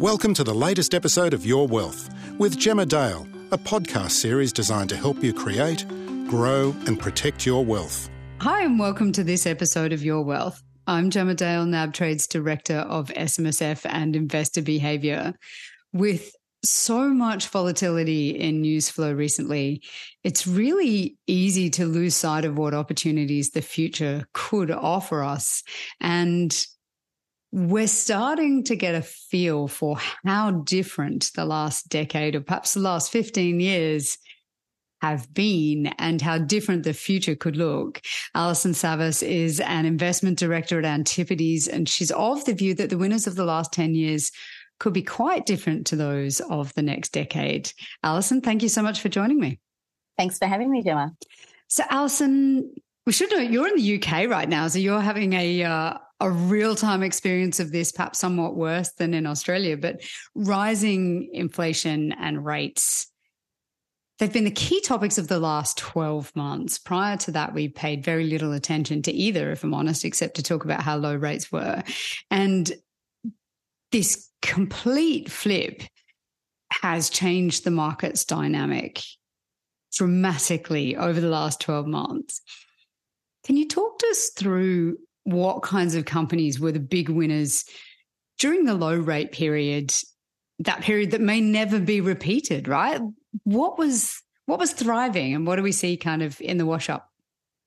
Welcome to the latest episode of Your Wealth with Gemma Dale, a podcast series designed to help you create, grow, and protect your wealth. Hi, and welcome to this episode of Your Wealth. I'm Gemma Dale, nabtrade's Director of SMSF and Investor Behavior. With so much volatility in news flow recently, it's really easy to lose sight of what opportunities the future could offer us. And we're starting to get a feel for how different the last decade or perhaps the last 15 years have been and how different the future could look. Alison Savas is an investment director at Antipodes, and she's of the view that the winners of the last 10 years could be quite different to those of the next decade. Alison, thank you so much for joining me. Thanks for having me, Gemma. So, Alison, we should know you're in the UK right now, so you're having a uh, a real time experience of this, perhaps somewhat worse than in Australia, but rising inflation and rates. They've been the key topics of the last 12 months. Prior to that, we paid very little attention to either, if I'm honest, except to talk about how low rates were. And this complete flip has changed the market's dynamic dramatically over the last 12 months. Can you talk to us through what kinds of companies were the big winners during the low rate period, that period that may never be repeated, right? What was what was thriving and what do we see kind of in the wash up?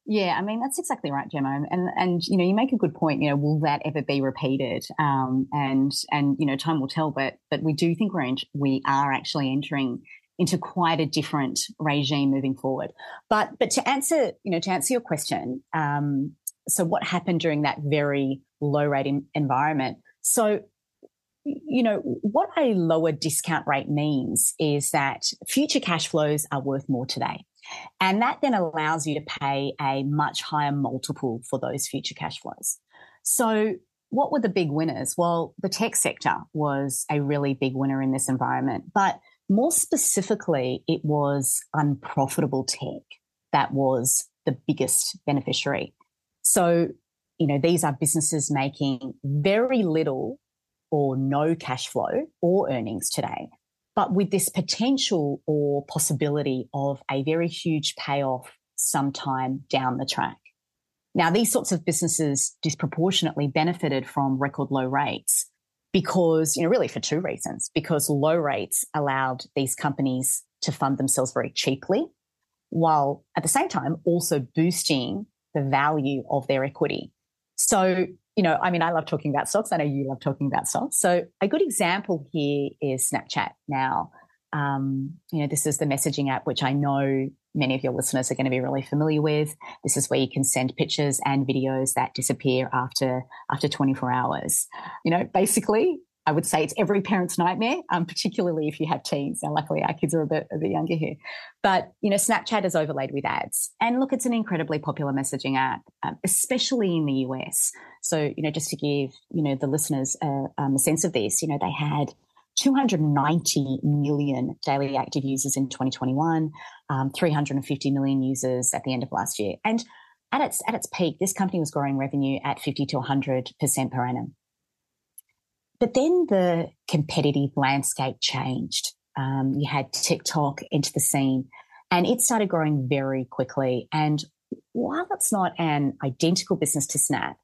Yeah, I mean that's exactly right, Gemma. And and you know you make a good point. You know, will that ever be repeated? Um, and and you know time will tell. But but we do think we're in, we are actually entering into quite a different regime moving forward. But but to answer you know to answer your question, um, so what happened during that very low rate environment? So, you know, what a lower discount rate means is that future cash flows are worth more today. And that then allows you to pay a much higher multiple for those future cash flows. So what were the big winners? Well, the tech sector was a really big winner in this environment, but more specifically, it was unprofitable tech that was the biggest beneficiary. So, you know, these are businesses making very little or no cash flow or earnings today, but with this potential or possibility of a very huge payoff sometime down the track. Now, these sorts of businesses disproportionately benefited from record low rates because, you know, really for two reasons. Because low rates allowed these companies to fund themselves very cheaply, while at the same time also boosting the value of their equity. So, you know, I mean, I love talking about stocks. I know you love talking about stocks. So, a good example here is Snapchat. Now, um, you know, this is the messaging app, which I know many of your listeners are going to be really familiar with. This is where you can send pictures and videos that disappear after after 24 hours. You know, basically, I would say it's every parent's nightmare, um, particularly if you have teens. Now, luckily, our kids are a bit, a bit younger here. But, you know, Snapchat is overlaid with ads. And look, it's an incredibly popular messaging app, um, especially in the US. So, you know, just to give, you know, the listeners uh, um, a sense of this, you know, they had 290 million daily active users in 2021, um, 350 million users at the end of last year. And at its, at its peak, this company was growing revenue at 50 to 100% per annum. But then the competitive landscape changed. Um, you had TikTok into the scene and it started growing very quickly. And while it's not an identical business to Snap,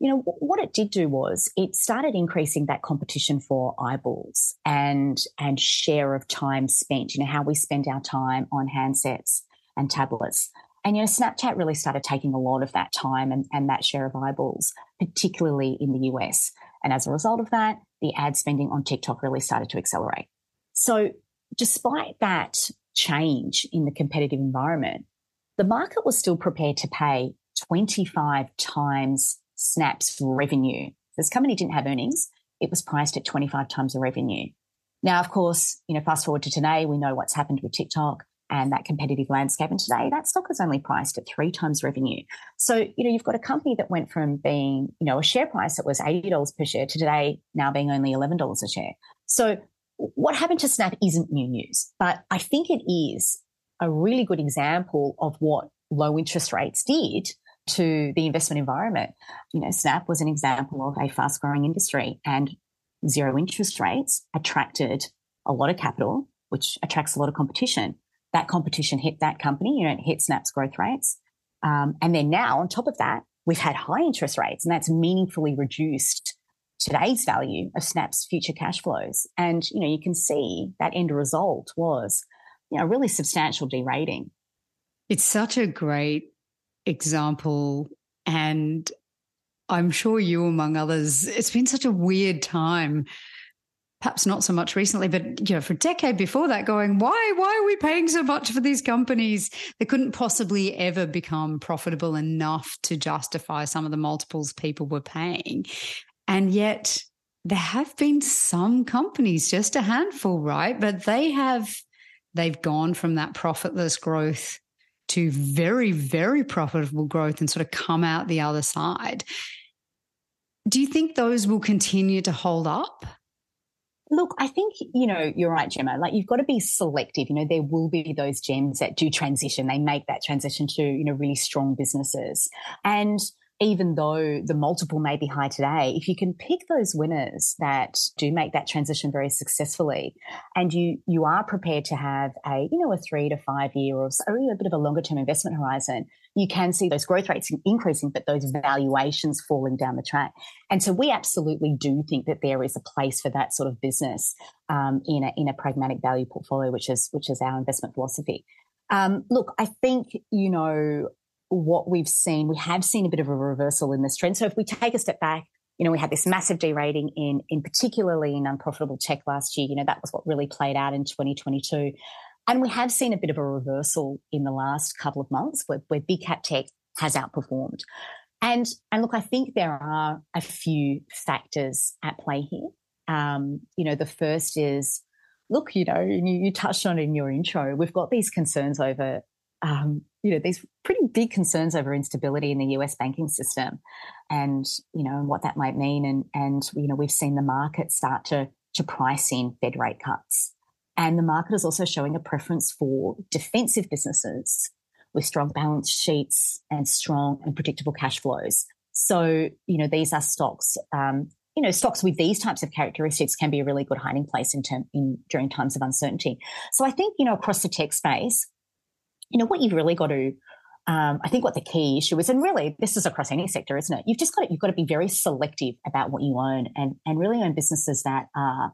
you know, what it did do was it started increasing that competition for eyeballs and, and share of time spent, you know, how we spend our time on handsets and tablets. And, you know, Snapchat really started taking a lot of that time and, and that share of eyeballs, particularly in the US. And as a result of that, the ad spending on TikTok really started to accelerate. So despite that change in the competitive environment, the market was still prepared to pay 25 times Snap's for revenue. This company didn't have earnings. It was priced at 25 times the revenue. Now, of course, you know, fast forward to today, we know what's happened with TikTok and that competitive landscape. And today that stock is only priced at three times revenue. So, you know, you've got a company that went from being, you know, a share price that was $80 per share to today now being only $11 a share. So what happened to Snap isn't new news, but I think it is a really good example of what low interest rates did to the investment environment. You know, Snap was an example of a fast growing industry and zero interest rates attracted a lot of capital, which attracts a lot of competition. That competition hit that company, you know, it hit Snap's growth rates. Um, and then now, on top of that, we've had high interest rates, and that's meaningfully reduced today's value of Snap's future cash flows. And, you know, you can see that end result was, you know, really substantial derating. It's such a great example. And I'm sure you, among others, it's been such a weird time. Perhaps not so much recently, but you know, for a decade before that, going, why, why are we paying so much for these companies? They couldn't possibly ever become profitable enough to justify some of the multiples people were paying. And yet there have been some companies, just a handful, right? But they have, they've gone from that profitless growth to very, very profitable growth and sort of come out the other side. Do you think those will continue to hold up? Look, I think, you know, you're right, Gemma. Like you've got to be selective. You know, there will be those gems that do transition. They make that transition to, you know, really strong businesses. And even though the multiple may be high today, if you can pick those winners that do make that transition very successfully, and you you are prepared to have a you know a three to five year or, or a bit of a longer term investment horizon, you can see those growth rates increasing, but those valuations falling down the track. And so we absolutely do think that there is a place for that sort of business um, in a in a pragmatic value portfolio, which is which is our investment philosophy. Um, look, I think, you know, what we've seen, we have seen a bit of a reversal in this trend. So if we take a step back, you know, we had this massive derating in, in particularly in unprofitable tech last year. You know, that was what really played out in 2022. And we have seen a bit of a reversal in the last couple of months where, where big cap tech has outperformed. And, and look, I think there are a few factors at play here. Um, you know, the first is, look, you know, you, you touched on it in your intro, we've got these concerns over um, you know, these pretty big concerns over instability in the US banking system and, you know, and what that might mean. And, and, you know, we've seen the market start to, to price in Fed rate cuts. And the market is also showing a preference for defensive businesses with strong balance sheets and strong and predictable cash flows. So, you know, these are stocks, um, you know, stocks with these types of characteristics can be a really good hiding place in term in during times of uncertainty. So I think, you know, across the tech space, you know, what you've really got to, um, I think what the key issue is, and really this is across any sector, isn't it? You've just got to, you've got to be very selective about what you own and, and really own businesses that are,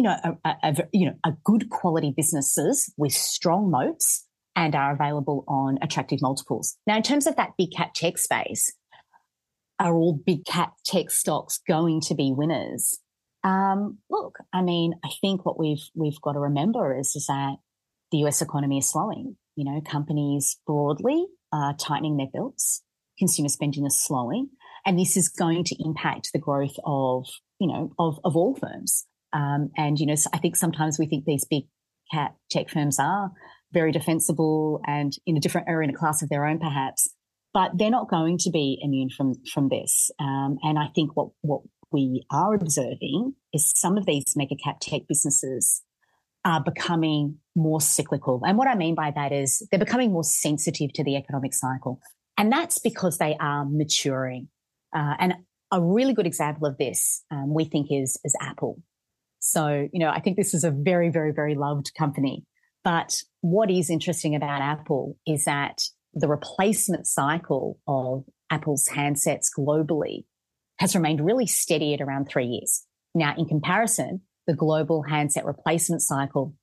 you know, a, a, a you know, a good quality businesses with strong moats and are available on attractive multiples. Now, in terms of that big cap tech space, are all big cap tech stocks going to be winners? Um, look, I mean, I think what we've we've got to remember is, is that the US economy is slowing. You know, companies broadly are tightening their belts. Consumer spending is slowing. And this is going to impact the growth of, you know, of, of all firms. Um, and, you know, I think sometimes we think these big cap tech firms are very defensible and in a different area in a class of their own, perhaps, but they're not going to be immune from, from this. Um, and I think what, what we are observing is some of these mega cap tech businesses are becoming more cyclical. And what I mean by that is they're becoming more sensitive to the economic cycle. And that's because they are maturing. Uh, and a really good example of this, um, we think, is, is Apple. So, you know, I think this is a very, very, very loved company. But what is interesting about Apple is that the replacement cycle of Apple's handsets globally has remained really steady at around three years. Now, in comparison, the global handset replacement cycle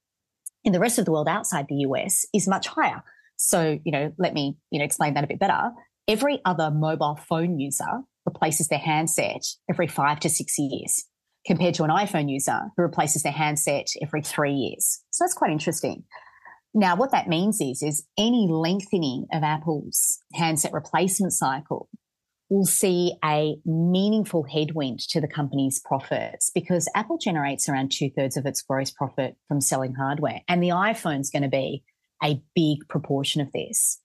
in the rest of the world outside the US is much higher. So, you know, let me, you know, explain that a bit better. Every other mobile phone user replaces their handset every five to six years compared to an iPhone user who replaces their handset every three years. So that's quite interesting. Now, what that means is, is any lengthening of Apple's handset replacement cycle will see a meaningful headwind to the company's profits because Apple generates around two thirds of its gross profit from selling hardware. And the iPhone's going to be a big proportion of this.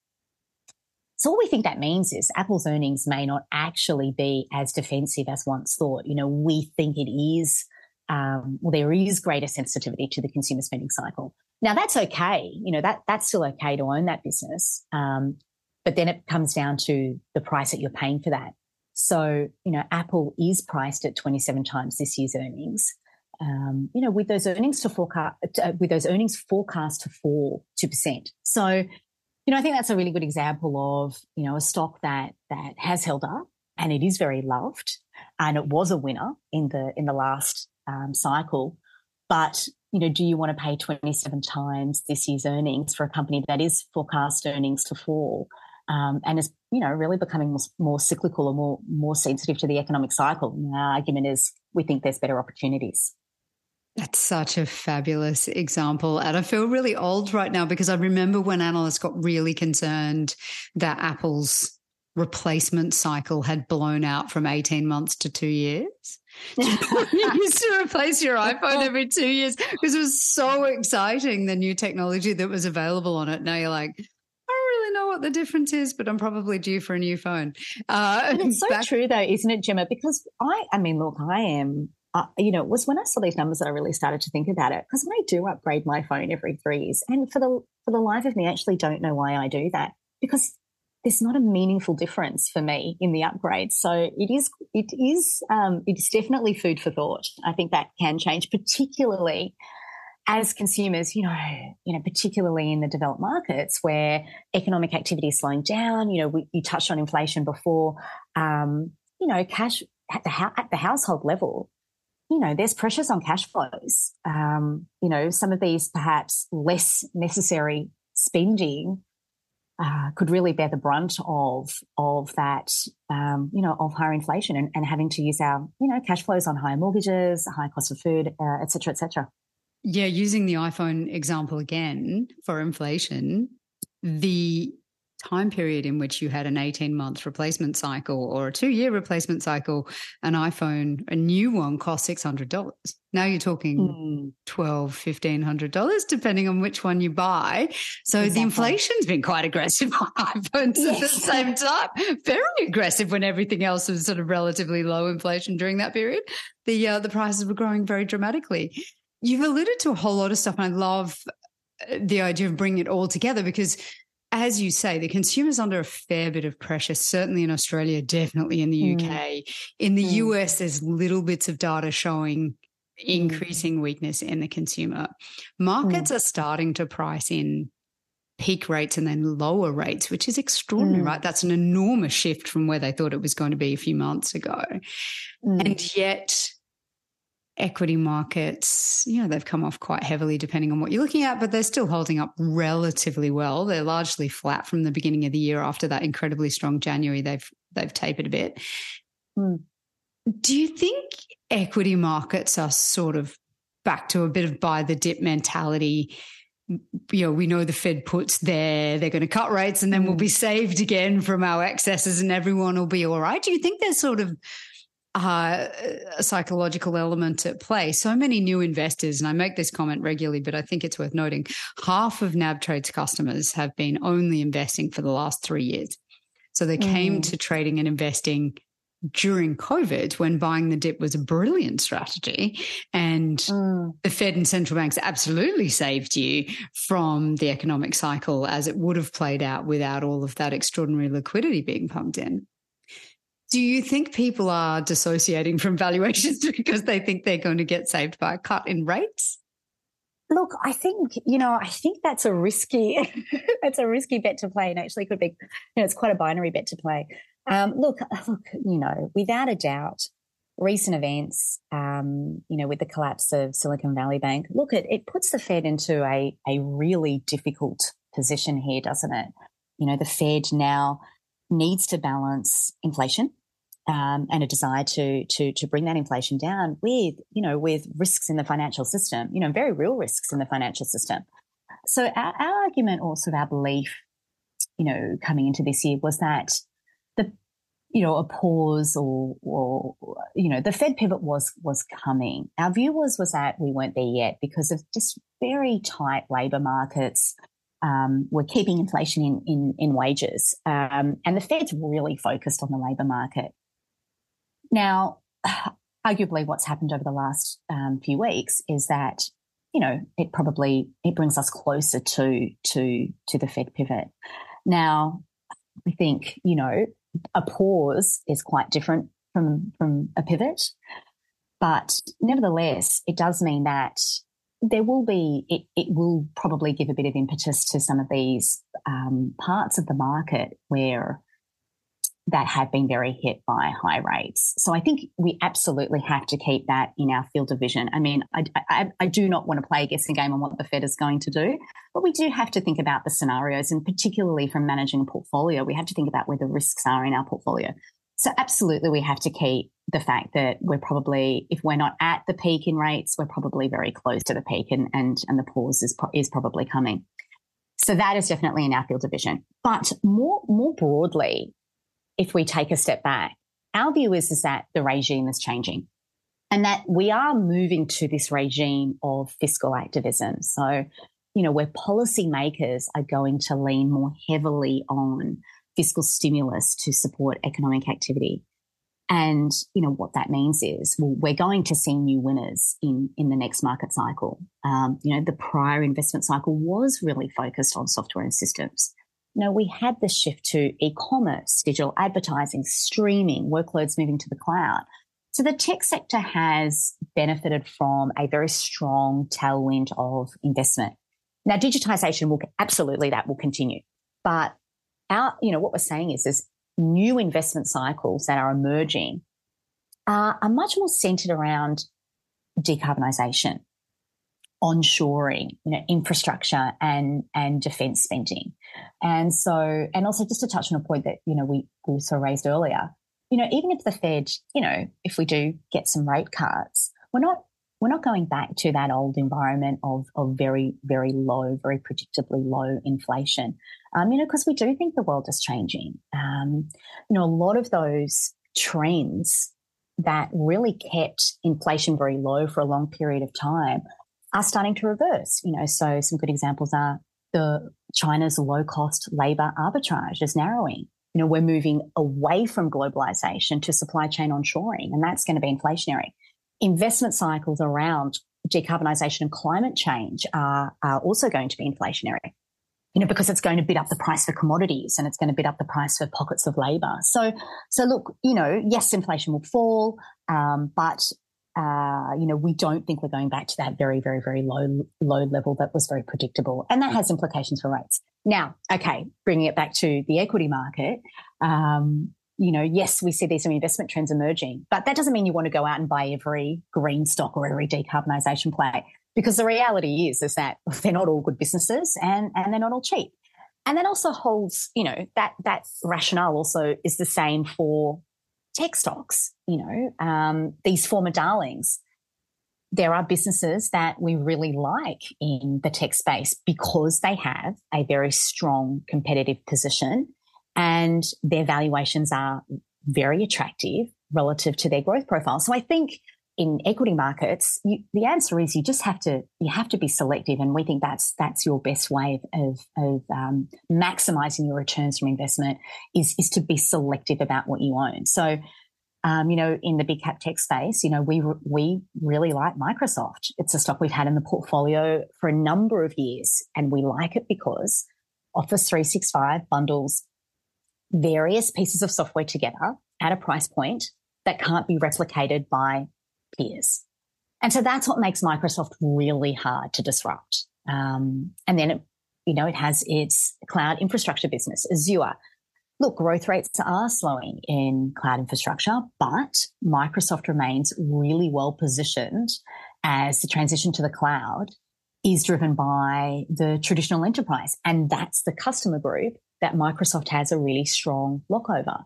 So what we think that means is Apple's earnings may not actually be as defensive as once thought. You know, we think it is, um, well, there is greater sensitivity to the consumer spending cycle. Now that's okay. You know, that, that's still okay to own that business. Um, but then it comes down to the price that you're paying for that. So, you know, Apple is priced at 27 times this year's earnings. um, you know, with those earnings to forecast, uh, with those earnings forecast to fall two percent. So, you know, I think that's a really good example of you know a stock that that has held up and it is very loved, and it was a winner in the in the last um, cycle. But you know, do you want to pay 27 times this year's earnings for a company that is forecast earnings to fall um, and is, you know, really becoming more, more, cyclical or more, more sensitive to the economic cycle? Our argument is we think there's better opportunities. That's such a fabulous example. And I feel really old right now because I remember when analysts got really concerned that Apple's replacement cycle had blown out from 18 months to two years. you used to replace your iPhone every two years because it was so exciting, the new technology that was available on it. Now you're like, I don't really know what the difference is, but I'm probably due for a new phone. Uh, it's so back- true, though, isn't it, Gemma? Because I, I mean, look, I am uh, you know, it was when I saw these numbers that I really started to think about it because when I do upgrade my phone every three years, and for the for the life of me, I actually don't know why I do that because there's not a meaningful difference for me in the upgrade. So it is, it is, um, it's definitely food for thought. I think that can change, particularly as consumers, you know, you know, particularly in the developed markets where economic activity is slowing down. You know, we, you touched on inflation before. Um, you know, cash at the at the household level, you know, there's pressures on cash flows. Um, you know, some of these perhaps less necessary spending uh, could really bear the brunt of of that, um, you know, of higher inflation and, and, having to use our, you know, cash flows on higher mortgages, higher cost of food, uh, et cetera, et cetera. Yeah, using the iPhone example again for inflation, the time period in which you had an 18 month replacement cycle or a two year replacement cycle, an iPhone, a new one cost $600. Now you're talking mm. twelve, fifteen hundred dollars, depending on which one you buy. So exactly. the inflation's been quite aggressive on iPhones yes. at the same time. Very aggressive when everything else was sort of relatively low inflation during that period. The uh, the prices were growing very dramatically. You've alluded to a whole lot of stuff, and I love uh, the idea of bringing it all together because as you say, the consumer's under a fair bit of pressure, certainly in Australia, definitely in the mm. UK. In the mm. US, there's little bits of data showing increasing weakness in the consumer. Markets mm. are starting to price in peak rates and then lower rates, which is extraordinary, right? That's an enormous shift from where they thought it was going to be a few months ago. And yet, equity markets, you know, they've come off quite heavily depending on what you're looking at, but they're still holding up relatively well. They're largely flat from the beginning of the year after that incredibly strong January. They've they've tapered a bit. Mm. Do you think equity markets are sort of back to a bit of buy the dip mentality? You know, we know the Fed puts there, they're going to cut rates and then we'll be mm. saved again from our excesses and everyone will be all right. Do you think they're sort of uh, a psychological element at play. So many new investors, and I make this comment regularly, but I think it's worth noting half of nabtrade's customers have been only investing for the last three years. So they mm. came to trading and investing during COVID when buying the dip was a brilliant strategy. And mm. the Fed and central banks absolutely saved you from the economic cycle as it would have played out without all of that extraordinary liquidity being pumped in. Do you think people are dissociating from valuations because they think they're going to get saved by a cut in rates? Look, I think you know, I think that's a risky, it's a risky bet to play, and actually could be, you know, it's quite a binary bet to play. Um, look, look, you know, without a doubt, recent events, um, you know, with the collapse of Silicon Valley Bank, look, it, it puts the Fed into a, a really difficult position here, doesn't it? You know, the Fed now needs to balance inflation um, and a desire to to to bring that inflation down with you know with risks in the financial system, you know, very real risks in the financial system. So our, our argument, or sort of our belief, you know, coming into this year was that the you know, a pause or, or, you know, the Fed pivot was, was coming. Our view was, was that we weren't there yet because of just very tight labor markets. Um, we're keeping inflation in, in, in wages. Um, and the Fed's really focused on the labor market. Now, arguably what's happened over the last um, few weeks is that, you know, it probably, it brings us closer to, to, to the Fed pivot. Now, I think, you know, a pause is quite different from from a pivot. But nevertheless, it does mean that there will be, it, it will probably give a bit of impetus to some of these um, parts of the market where that have been very hit by high rates. So I think we absolutely have to keep that in our field of vision. I mean, I, I, I, do not want to play a guessing game on what the Fed is going to do, but we do have to think about the scenarios and particularly from managing a portfolio, we have to think about where the risks are in our portfolio. So absolutely we have to keep the fact that we're probably, if we're not at the peak in rates, we're probably very close to the peak and, and, and the pause is, is probably coming. So that is definitely in our field of vision. But more, more broadly, if we take a step back, our view is, is that the regime is changing and that we are moving to this regime of fiscal activism. So, you know, where policymakers are going to lean more heavily on fiscal stimulus to support economic activity. And, you know, what that means is, well, we're going to see new winners in, in the next market cycle. Um, you know, the prior investment cycle was really focused on software and systems. Know, we had the shift to e-commerce, digital advertising, streaming, workloads moving to the cloud. So the tech sector has benefited from a very strong tailwind of investment. Now, digitization will absolutely that will continue, but our, you know, what we're saying is there's new investment cycles that are emerging are much more centered around decarbonisation onshoring, you know, infrastructure and and defence spending. And so, and also just to touch on a point that you know we we sort of raised earlier, you know, even if the Fed, you know, if we do get some rate cuts, we're not we're not going back to that old environment of of very very low, very predictably low inflation. Um, you know, because we do think the world is changing. Um, you know, a lot of those trends that really kept inflation very low for a long period of time are starting to reverse. You know, so some good examples are the China's low cost labor arbitrage is narrowing. You know, we're moving away from globalization to supply chain onshoring, and that's going to be inflationary. Investment cycles around decarbonisation and climate change are, are also going to be inflationary. You know, because it's going to bid up the price for commodities and it's going to bid up the price for pockets of labor. So, so look, you know, yes, inflation will fall, um, but uh, you know, we don't think we're going back to that very, very, very low, low level that was very predictable. And that has implications for rates. Now, okay, bringing it back to the equity market, um, you know, yes, we see these some investment trends emerging, but that doesn't mean you want to go out and buy every green stock or every decarbonisation play. Because the reality is, is that they're not all good businesses and, and they're not all cheap. And that also holds, you know, that, that rationale also is the same for tech stocks, you know, um, these former darlings. There are businesses that we really like in the tech space because they have a very strong competitive position and their valuations are very attractive relative to their growth profile. So I think in equity markets, you, the answer is you just have to you have to be selective, and we think that's that's your best way of of um, maximizing your returns from investment is is to be selective about what you own. So, um, you know, in the big cap tech space, you know, we we really like Microsoft. It's a stock we've had in the portfolio for a number of years, and we like it because Office 365 bundles various pieces of software together at a price point that can't be replicated by peers. And so that's what makes Microsoft really hard to disrupt. Um, and then, it, you know, it has its cloud infrastructure business, Azure. Look, growth rates are slowing in cloud infrastructure, but Microsoft remains really well positioned as the transition to the cloud is driven by the traditional enterprise. And that's the customer group that Microsoft has a really strong look over.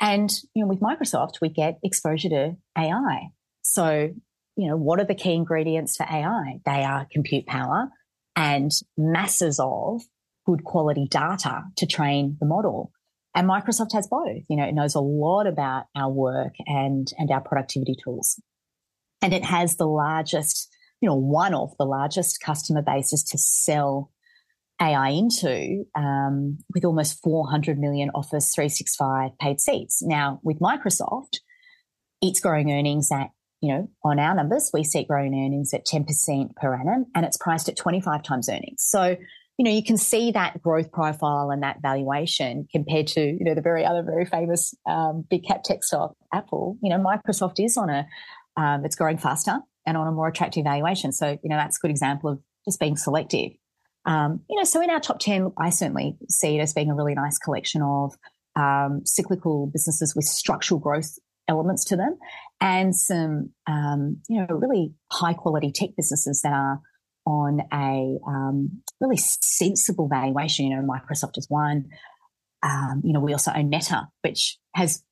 And, you know, with Microsoft, we get exposure to AI. So, you know, what are the key ingredients for AI? They are compute power and masses of good quality data to train the model. And Microsoft has both. You know, it knows a lot about our work and, and our productivity tools. And it has the largest, you know, one of the largest customer bases to sell AI into um, with almost 400 million Office 365 paid seats. Now, with Microsoft, it's growing earnings at you know, on our numbers, we see growing earnings at 10% per annum and it's priced at 25 times earnings. So, you know, you can see that growth profile and that valuation compared to, you know, the very other very famous um, big cap tech stock, Apple. You know, Microsoft is on a um, it's growing faster and on a more attractive valuation. So, you know, that's a good example of just being selective. Um, you know, so in our top 10, I certainly see it as being a really nice collection of um, cyclical businesses with structural growth elements to them and some, um, you know, really high quality tech businesses that are on a um, really sensible valuation. You know, Microsoft is one. Um, you know, we also own Meta, which has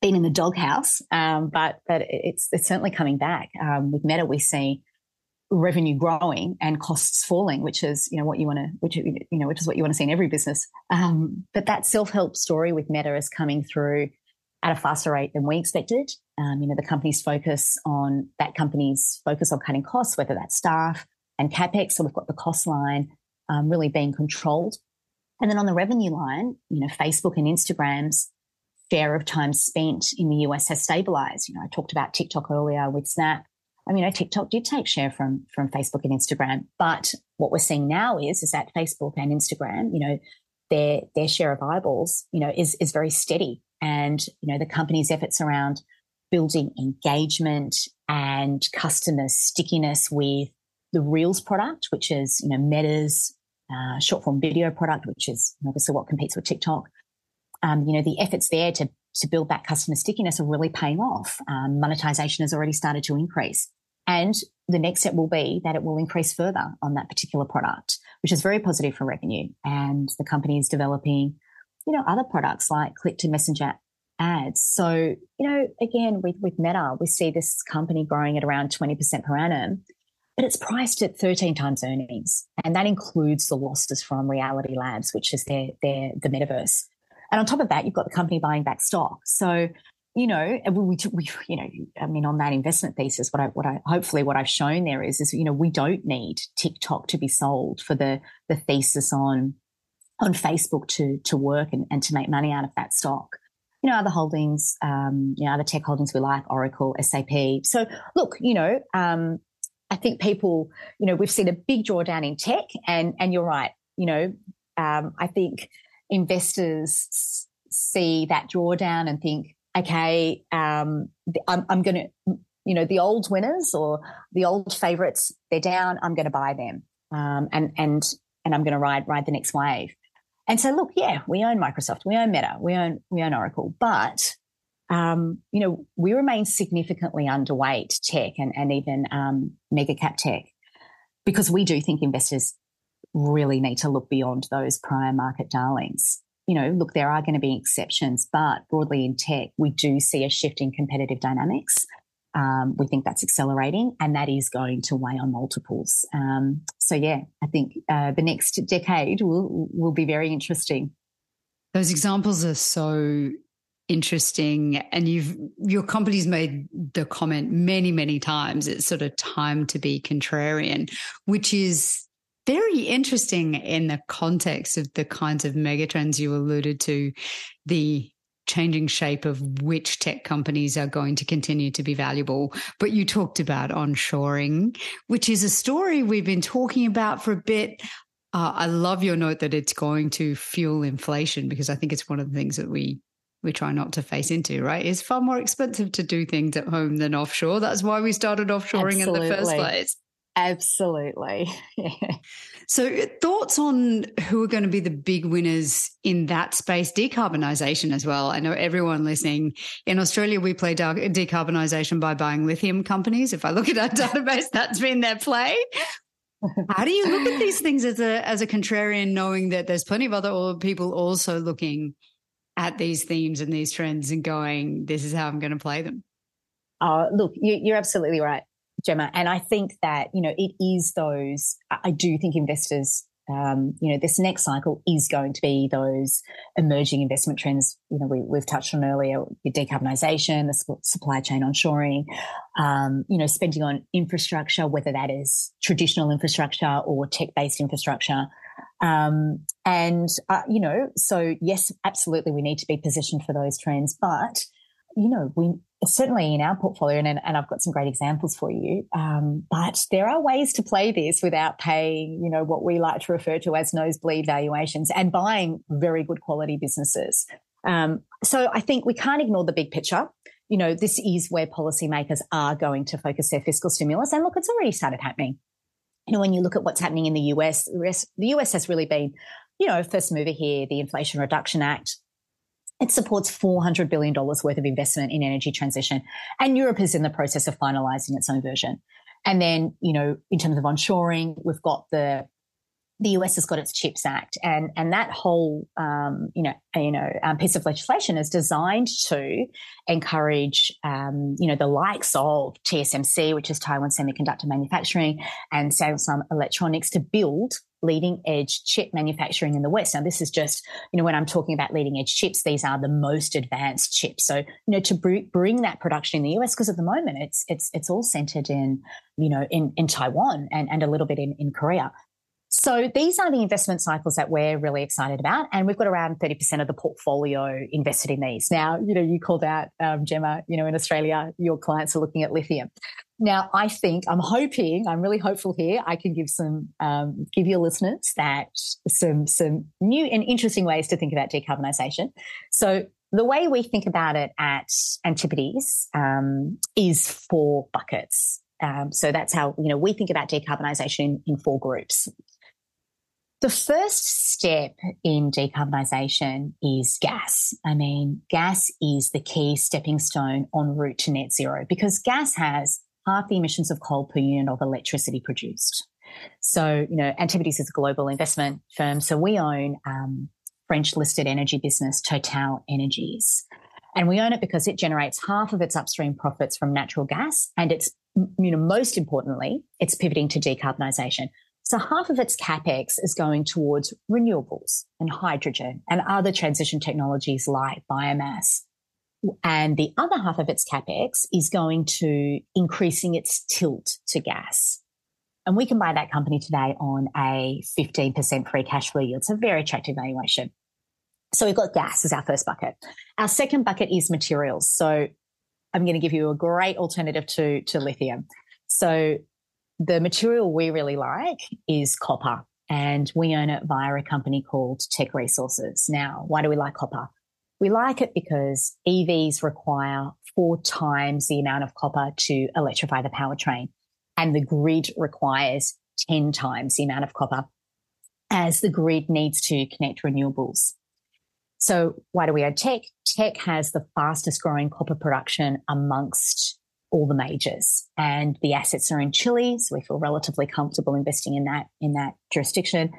been in the doghouse, um, but but it's it's certainly coming back. Um, with Meta, we see revenue growing and costs falling, which is you know what you want to, which you know, which is what you want to see in every business. Um, but that self help story with Meta is coming through at a faster rate than we expected. Um, you know, the company's focus on that company's focus on cutting costs, whether that's staff and capex. So we've got the cost line um, really being controlled. And then on the revenue line, you know, Facebook and Instagram's share of time spent in the US has stabilized. You know, I talked about TikTok earlier with Snap. I mean, you know, TikTok did take share from from Facebook and Instagram, but what we're seeing now is is that Facebook and Instagram, you know, their their share of eyeballs, you know, is is very steady, and you know, the company's efforts around building engagement and customer stickiness with the Reels product, which is you know Meta's uh, short form video product, which is obviously what competes with TikTok, um, you know, the efforts there to, to build that customer stickiness are really paying off. Um, monetization has already started to increase. And the next step will be that it will increase further on that particular product, which is very positive for revenue. And the company is developing, you know, other products like click to messenger ads. So, you know, again, with, with Meta, we see this company growing at around 20% per annum, but it's priced at 13 times earnings. And that includes the losses from Reality Labs, which is their, their, the metaverse. And on top of that, you've got the company buying back stock. So, you know, we, we, you know, I mean, on that investment thesis, what I, what I, hopefully what I've shown there is, is, you know, we don't need TikTok to be sold for the, the thesis on, on Facebook to, to work and, and to make money out of that stock. You know, other holdings, um, you know, other tech holdings we like, Oracle, SAP. So look, you know, um, I think people, you know, we've seen a big drawdown in tech and, and you're right. You know, um, I think investors see that drawdown and think, okay, um, I'm, I'm going to, you know, the old winners or the old favorites, they're down. I'm going to buy them, um, and and and I'm going to ride ride the next wave. And so, look, yeah, we own Microsoft, we own Meta, we own we own Oracle, but um, you know, we remain significantly underweight tech and and even um, mega cap tech because we do think investors really need to look beyond those prior market darlings. You know, look, there are going to be exceptions, but broadly in tech, we do see a shift in competitive dynamics. Um, we think that's accelerating, and that is going to weigh on multiples. Um, so, yeah, I think uh, the next decade will will be very interesting. Those examples are so interesting and you've your company's made the comment many many times it's sort of time to be contrarian which is very interesting in the context of the kinds of megatrends you alluded to, the changing shape of which tech companies are going to continue to be valuable. But you talked about onshoring, which is a story we've been talking about for a bit. Uh, I love your note that it's going to fuel inflation because I think it's one of the things that we we try not to face into, right? It's far more expensive to do things at home than offshore. That's why we started offshoring Absolutely. in the first place. Absolutely. So, thoughts on who are going to be the big winners in that space? Decarbonisation as well. I know everyone listening in Australia, we play decarbonisation by buying lithium companies. If I look at our database, that's been their play. How do you look at these things as a as a contrarian, knowing that there's plenty of other people also looking at these themes and these trends and going, "This is how I'm going to play them." Uh, look, you, are absolutely right. Gemma. And I think that, you know, it is those, I do think investors, um, you know, this next cycle is going to be those emerging investment trends. You know, we, have touched on earlier, decarbonisation, the supply chain onshoring, um, you know, spending on infrastructure, whether that is traditional infrastructure or tech-based infrastructure. Um, and, uh, you know, so yes, absolutely, we need to be positioned for those trends, but you know, we certainly in our portfolio, and, and I've got some great examples for you. Um, but there are ways to play this without paying, you know, what we like to refer to as nosebleed valuations and buying very good quality businesses. Um, so I think we can't ignore the big picture. you know, this is where policymakers are going to focus their fiscal stimulus. And look, it's already started happening. You know, when you look at what's happening in the US, the US has really been, you know, first mover here, the Inflation Reduction Act. It supports $400 billion worth of investment in energy transition. And Europe is in the process of finalizing its own version. And then, you know, in terms of onshoring, we've got the the US has got its CHIPS Act, and and that whole um, you know you know um, piece of legislation is designed to encourage um, you know the likes of TSMC, which is Taiwan Semiconductor Manufacturing, and Samsung Electronics to build leading edge chip manufacturing in the West. Now, this is just, you know, when I'm talking about leading edge chips, these are the most advanced chips. So, you know, to br- bring that production in the US, because at the moment it's, it's, it's all centered in, you know, in, in Taiwan and, and a little bit in, in Korea. So these are the investment cycles that we're really excited about. And we've got around 30% of the portfolio invested in these. Now, you know, you called out, um, Gemma, you know, in Australia, your clients are looking at lithium. Now, I think I'm hoping, I'm really hopeful here. I can give some, um, give your listeners that some, some new and interesting ways to think about decarbonisation. So the way we think about it at Antipodes um, is four buckets. Um, so that's how you know we think about decarbonisation in, in four groups. The first step in decarbonisation is gas. I mean, gas is the key stepping stone en route to net zero because gas has half the emissions of coal per unit of electricity produced. So, you know, Antipodes is a global investment firm. So we own um, French listed energy business TotalEnergies. And we own it because it generates half of its upstream profits from natural gas. And it's, you know, most importantly, it's pivoting to decarbonisation. So half of its capex is going towards renewables and hydrogen and other transition technologies like biomass. And the other half of its capex is going to increasing its tilt to gas. And we can buy that company today on a 15% free cash flow yield. It's a very attractive valuation. So we've got gas as our first bucket. Our second bucket is materials. So I'm going to give you a great alternative to, to lithium. So the material we really like is copper, and we own it via a company called Teck Resources. Now, why do we like copper? We like it because EVs require four times the amount of copper to electrify the powertrain, and the grid requires 10 times the amount of copper as the grid needs to connect renewables. So why do we own Teck? Teck has the fastest growing copper production amongst all the majors and the assets are in Chile. So we feel relatively comfortable investing in that, in that jurisdiction.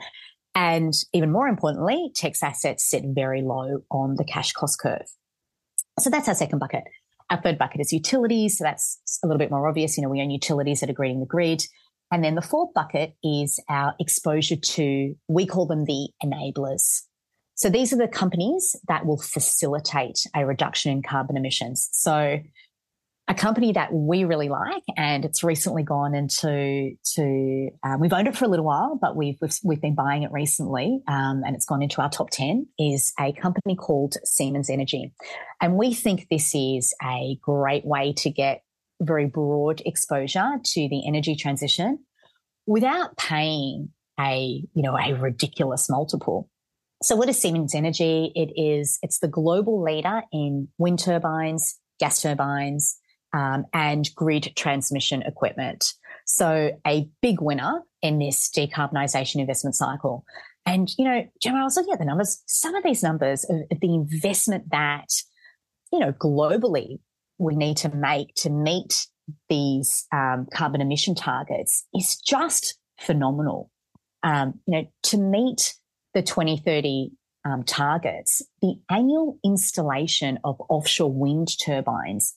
And even more importantly, Teck's assets sit very low on the cash cost curve. So that's our second bucket. Our third bucket is utilities. So that's a little bit more obvious. You know, we own utilities that are greening the grid. And then the fourth bucket is our exposure to, we call them the enablers. So these are the companies that will facilitate a reduction in carbon emissions. So a company that we really like, and it's recently gone into to um, we've owned it for a little while, but we've we've, we've been buying it recently, um, and it's gone into our top ten. Is a company called Siemens Energy, and we think this is a great way to get very broad exposure to the energy transition without paying a you know a ridiculous multiple. So, what is Siemens Energy? It is it's the global leader in wind turbines, gas turbines um, and grid transmission equipment. So a big winner in this decarbonisation investment cycle. And, you know, Gemma, I was looking at the numbers. Some of these numbers of, the investment that, you know, globally we need to make to meet these um, carbon emission targets is just phenomenal. Um, you know, to meet the 2030 um, targets, the annual installation of offshore wind turbines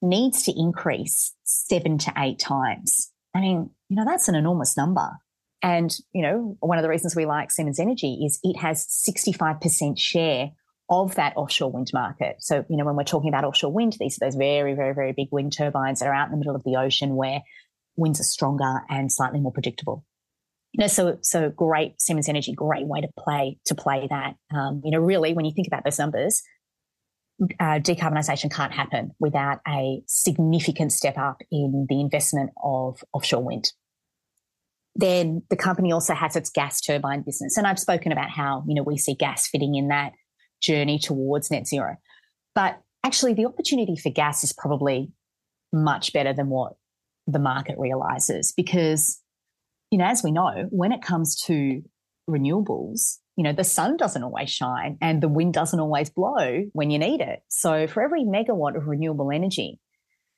needs to increase seven to eight times. I mean, you know, that's an enormous number. And, you know, one of the reasons we like Siemens Energy is it has 65% share of that offshore wind market. So, you know, when we're talking about offshore wind, these are those very, very, very big wind turbines that are out in the middle of the ocean where winds are stronger and slightly more predictable. You know, so so great Siemens Energy, great way to play to play that. Um, you know, really, when you think about those numbers, uh, decarbonisation can't happen without a significant step up in the investment of offshore wind. Then the company also has its gas turbine business. And I've spoken about how, you know, we see gas fitting in that journey towards net zero. But actually, the opportunity for gas is probably much better than what the market realizes because, you know, as we know, when it comes to renewables, you know, the sun doesn't always shine and the wind doesn't always blow when you need it. So for every megawatt of renewable energy,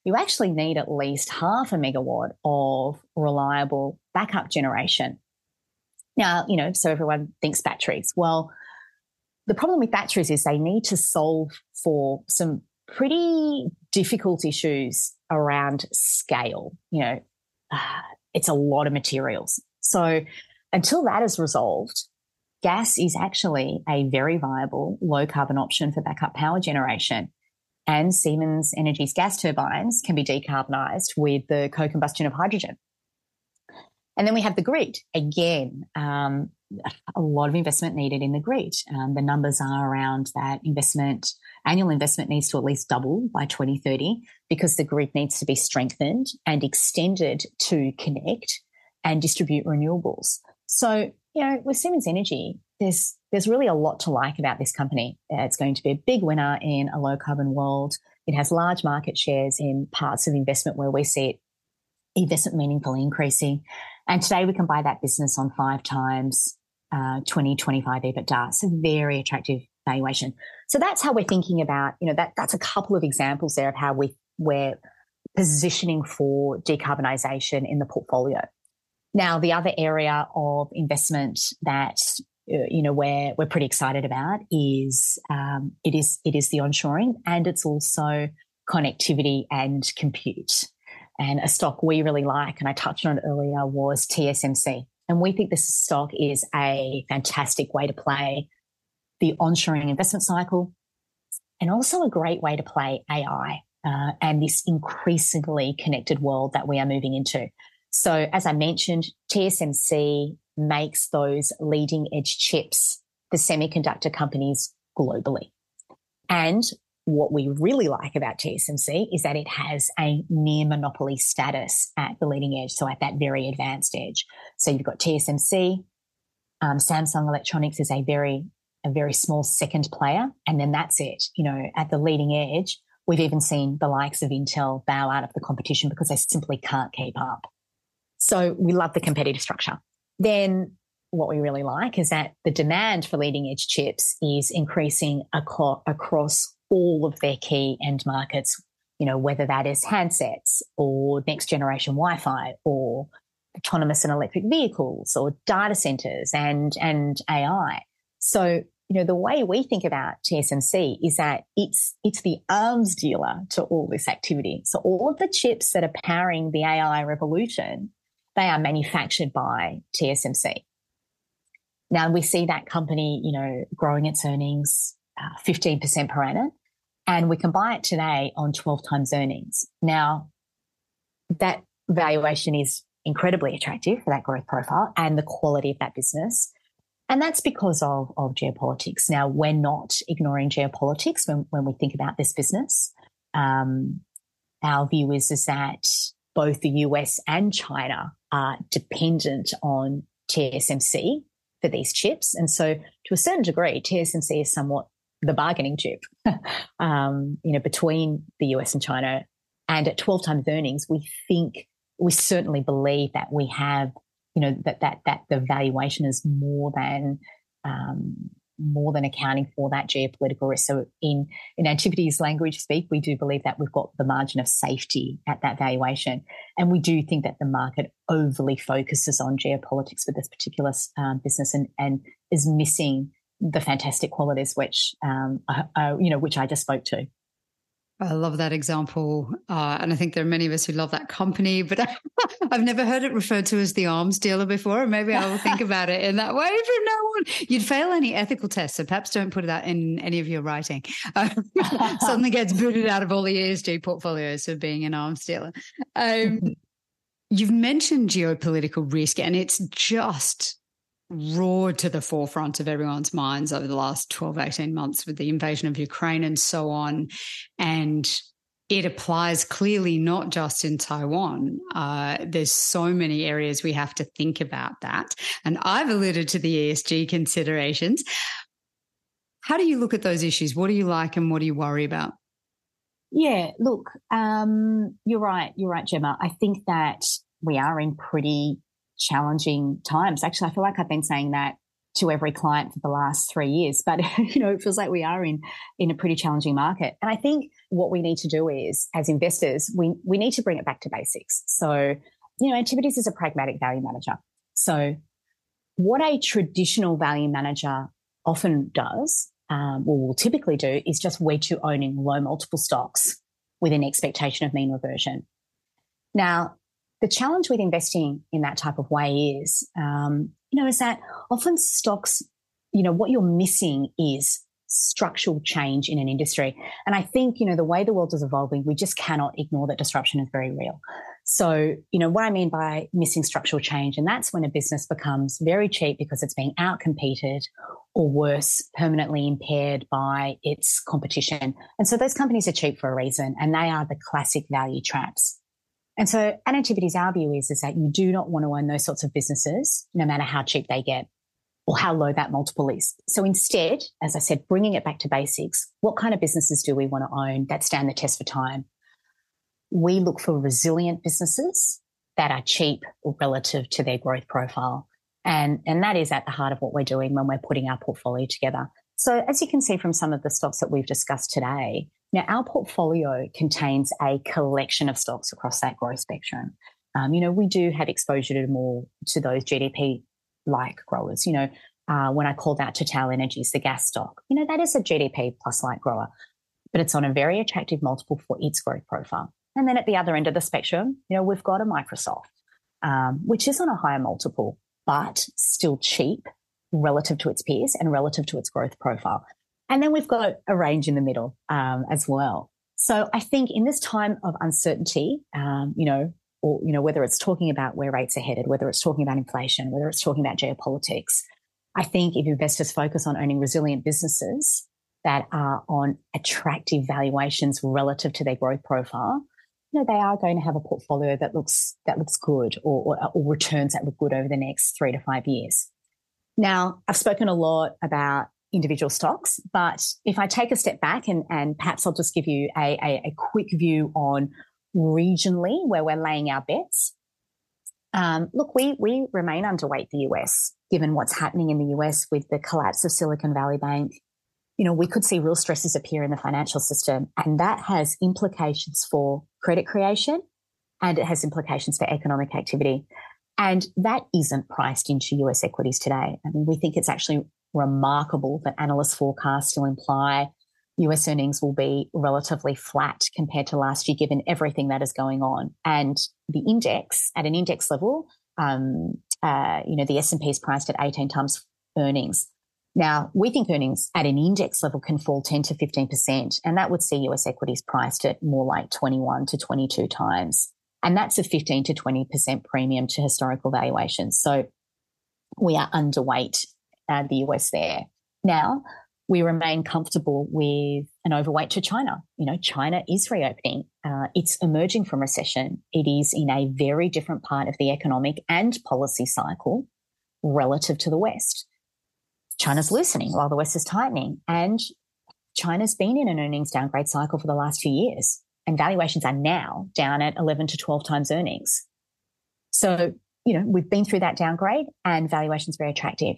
you actually need at least half a megawatt of reliable backup generation. Now, you know, so everyone thinks batteries. Well, the problem with batteries is they need to solve for some pretty difficult issues around scale. You know, uh, it's a lot of materials. So until that is resolved, gas is actually a very viable low carbon option for backup power generation. And Siemens Energy's gas turbines can be decarbonised with the co combustion of hydrogen. And then we have the grid. Again, um, a lot of investment needed in the grid. Um, the numbers are around that investment, annual investment needs to at least double by 2030 because the grid needs to be strengthened and extended to connect and distribute renewables. So, you know, with Siemens Energy, there's there's really a lot to like about this company. It's going to be a big winner in a low carbon world. It has large market shares in parts of investment where we see it investment meaningfully increasing. And today we can buy that business on five times uh, 2025 EBITDA. It's a very attractive valuation. So that's how we're thinking about, you know, that that's a couple of examples there of how we we're positioning for decarbonisation in the portfolio. Now, the other area of investment that uh, you know we're we're pretty excited about is um, it is it is the onshoring and it's also connectivity and compute. And a stock we really like, and I touched on it earlier, was TSMC. And we think this stock is a fantastic way to play the onshoring investment cycle and also a great way to play AI uh, and this increasingly connected world that we are moving into. So, as I mentioned, TSMC makes those leading edge chips for semiconductor companies globally. And what we really like about TSMC is that it has a near monopoly status at the leading edge, so at that very advanced edge. So you've got TSMC, um, Samsung Electronics is a very a very small second player, and then that's it. You know, at the leading edge, we've even seen the likes of Intel bow out of the competition because they simply can't keep up. So we love the competitive structure. Then what we really like is that the demand for leading edge chips is increasing across all of their key end markets, you know, whether that is handsets or next generation Wi-Fi or autonomous and electric vehicles or data centers and, and AI. So, you know, the way we think about TSMC is that it's, it's the arms dealer to all this activity. So all of the chips that are powering the AI revolution, they are manufactured by TSMC. Now we see that company, you know, growing its earnings uh, 15% per annum and we can buy it today on 12 times earnings. Now, that valuation is incredibly attractive for that growth profile and the quality of that business. And that's because of, of geopolitics. Now, we're not ignoring geopolitics when, when we think about this business. Um, our view is, is that both the US and China are dependent on TSMC for these chips. And so to a certain degree, TSMC is somewhat the bargaining chip, um, you know, between the US and China. And at 12 times earnings, we think, we certainly believe that we have, you know, that, that, that the valuation is more than, um, more than accounting for that geopolitical risk. So in, in Antipodes language speak, we do believe that we've got the margin of safety at that valuation. And we do think that the market overly focuses on geopolitics for this particular um, business and, and is missing the fantastic qualities which um, you know which I just spoke to. I love that example, uh, and I think there are many of us who love that company. But I, have never heard it referred to as the arms dealer before. Maybe I will think about it in that way from now on. You'd fail any ethical tests, so perhaps don't put that in any of your writing. Uh, suddenly gets booted out of all the ESG portfolios of being an arms dealer. Um, you've mentioned geopolitical risk, and it's just roared to the forefront of everyone's minds over the last 12, 18 months with the invasion of Ukraine and so on. And it applies clearly not just in Taiwan. Uh, there's so many areas we have to think about that. And I've alluded to the ESG considerations. How do you look at those issues? What do you like and what do you worry about? Yeah, look, um, you're right. You're right, Gemma. I think that we are in pretty challenging times. Actually, I feel like I've been saying that to every client for the last three years, but you know, it feels like we are in in a pretty challenging market. And I think what we need to do is, as investors, we we need to bring it back to basics. So, you know, Antipodes is a pragmatic value manager. So, what a traditional value manager often does, um, or will typically do, is just we're to owning low multiple stocks with an expectation of mean reversion. Now, the challenge with investing in that type of way is, um, you know, is that often stocks, you know, what you're missing is structural change in an industry. And I think, you know, the way the world is evolving, we just cannot ignore that disruption is very real. So, you know, what I mean by missing structural change, and that's when a business becomes very cheap because it's being outcompeted or worse, permanently impaired by its competition. And so those companies are cheap for a reason, and they are the classic value traps. And so at Antipodes, our view is, is that you do not want to own those sorts of businesses, no matter how cheap they get or how low that multiple is. So instead, as I said, bringing it back to basics, what kind of businesses do we want to own that stand the test for time? We look for resilient businesses that are cheap relative to their growth profile. And, and that is at the heart of what we're doing when we're putting our portfolio together. So as you can see from some of the stocks that we've discussed today, now, our portfolio contains a collection of stocks across that growth spectrum. Um, you know, we do have exposure to more to those GDP like growers. You know, uh, when I called out TotalEnergies, the gas stock, you know, that is a GDP plus like grower, but it's on a very attractive multiple for its growth profile. And then at the other end of the spectrum, you know, we've got a Microsoft, um, which is on a higher multiple, but still cheap relative to its peers and relative to its growth profile. And then we've got a range in the middle um, as well. So I think in this time of uncertainty, um, you know, or you know whether it's talking about where rates are headed, whether it's talking about inflation, whether it's talking about geopolitics, I think if investors focus on owning resilient businesses that are on attractive valuations relative to their growth profile, you know, they are going to have a portfolio that looks that looks good or, or, or returns that look good over the next three to five years. Now, I've spoken a lot about individual stocks. But if I take a step back and, and perhaps I'll just give you a, a, a quick view on regionally where we're laying our bets. Um, look, we, we remain underweight the US, given what's happening in the US with the collapse of Silicon Valley Bank. You know, we could see real stresses appear in the financial system, and that has implications for credit creation and it has implications for economic activity. And that isn't priced into US equities today. I mean, we think it's actually remarkable that analyst forecasts still imply US earnings will be relatively flat compared to last year, given everything that is going on. And the index, at an index level, um, uh, you know, the S&P is priced at 18 times earnings. Now, we think earnings at an index level can fall 10 to 15%, and that would see US equities priced at more like 21 to 22 times. And that's a 15 to 20% premium to historical valuations. So we are underweight the US there. Now, we remain comfortable with an overweight to China. You know, China is reopening. Uh, it's emerging from recession. It is in a very different part of the economic and policy cycle relative to the West. China's loosening while the West is tightening. And China's been in an earnings downgrade cycle for the last few years. And valuations are now down at 11 to 12 times earnings. So, you know, we've been through that downgrade and valuations very attractive.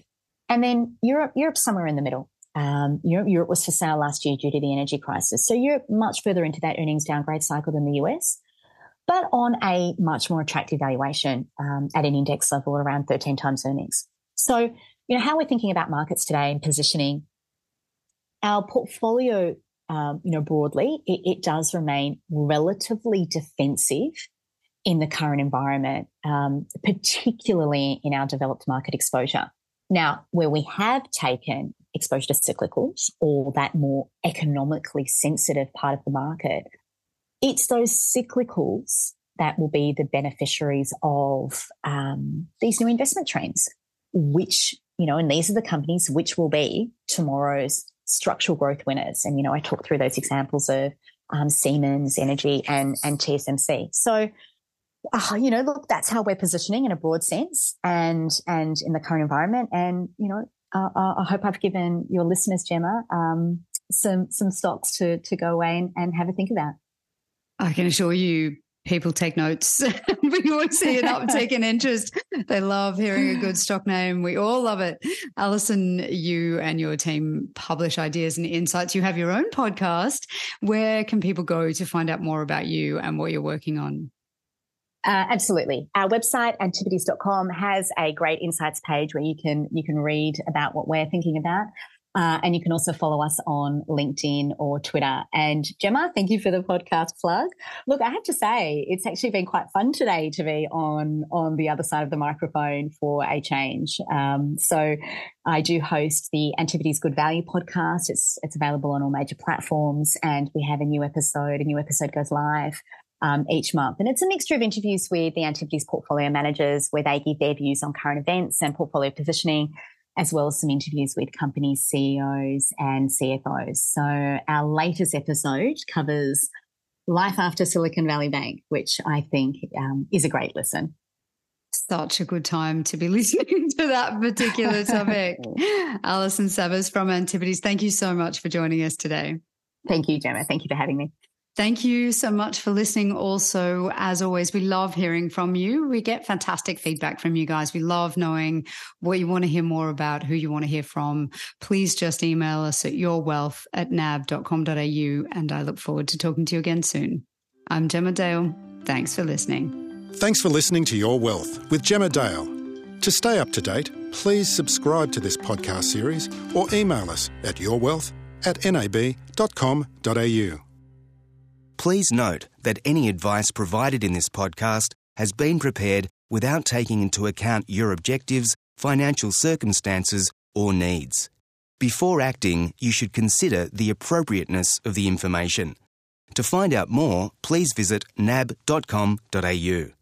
And then Europe, Europe's somewhere in the middle. Um, Europe, Europe was for sale last year due to the energy crisis. So Europe much further into that earnings downgrade cycle than the US, but on a much more attractive valuation um, at an index level around 13 times earnings. So, you know, how we're thinking about markets today and positioning our portfolio, um, you know, broadly, it, it, does remain relatively defensive in the current environment, um, particularly in our developed market exposure. Now, where we have taken exposure to cyclicals or that more economically sensitive part of the market, it's those cyclicals that will be the beneficiaries of um, these new investment trends, which, you know, and these are the companies which will be tomorrow's structural growth winners. And, you know, I talked through those examples of um, Siemens Energy and, and TSMC. So uh, you know, look, that's how we're positioning in a broad sense and, and in the current environment. And, you know, uh, uh, I hope I've given your listeners, Gemma, um, some, some stocks to, to go away and, and have a think about. I can assure you, people take notes. we always see an uptick in interest. They love hearing a good stock name. We all love it. Alison, you and your team publish ideas and insights. You have your own podcast. Where can people go to find out more about you and what you're working on? Uh, absolutely. Our website, antipodes.com, has a great insights page where you can you can read about what we're thinking about. Uh, and you can also follow us on LinkedIn or Twitter. And Gemma, thank you for the podcast plug. Look, I have to say, it's actually been quite fun today to be on on the other side of the microphone for a change. Um, so, I do host the Antipodes Good Value podcast. It's it's available on all major platforms, and we have a new episode. A new episode goes live um, each month. And it's a mixture of interviews with the Antipodes portfolio managers where they give their views on current events and portfolio positioning, as well as some interviews with company CEOs and CFOs. So our latest episode covers life after Silicon Valley Bank, which I think um, is a great listen. Such a good time to be listening to that particular topic. Alison Savas from Antipodes, thank you so much for joining us today. Thank you, Gemma. Thank you for having me. Thank you so much for listening. Also, as always, we love hearing from you. We get fantastic feedback from you guys. We love knowing what you want to hear more about, who you want to hear from. Please just email us at yourwealth at nab.com.au. And I look forward to talking to you again soon. I'm Gemma Dale. Thanks for listening. Thanks for listening to Your Wealth with Gemma Dale. To stay up to date, please subscribe to this podcast series or email us at yourwealth at nab.com.au. Please note that any advice provided in this podcast has been prepared without taking into account your objectives, financial circumstances, or needs. Before acting, you should consider the appropriateness of the information. To find out more, please visit nab.com.au.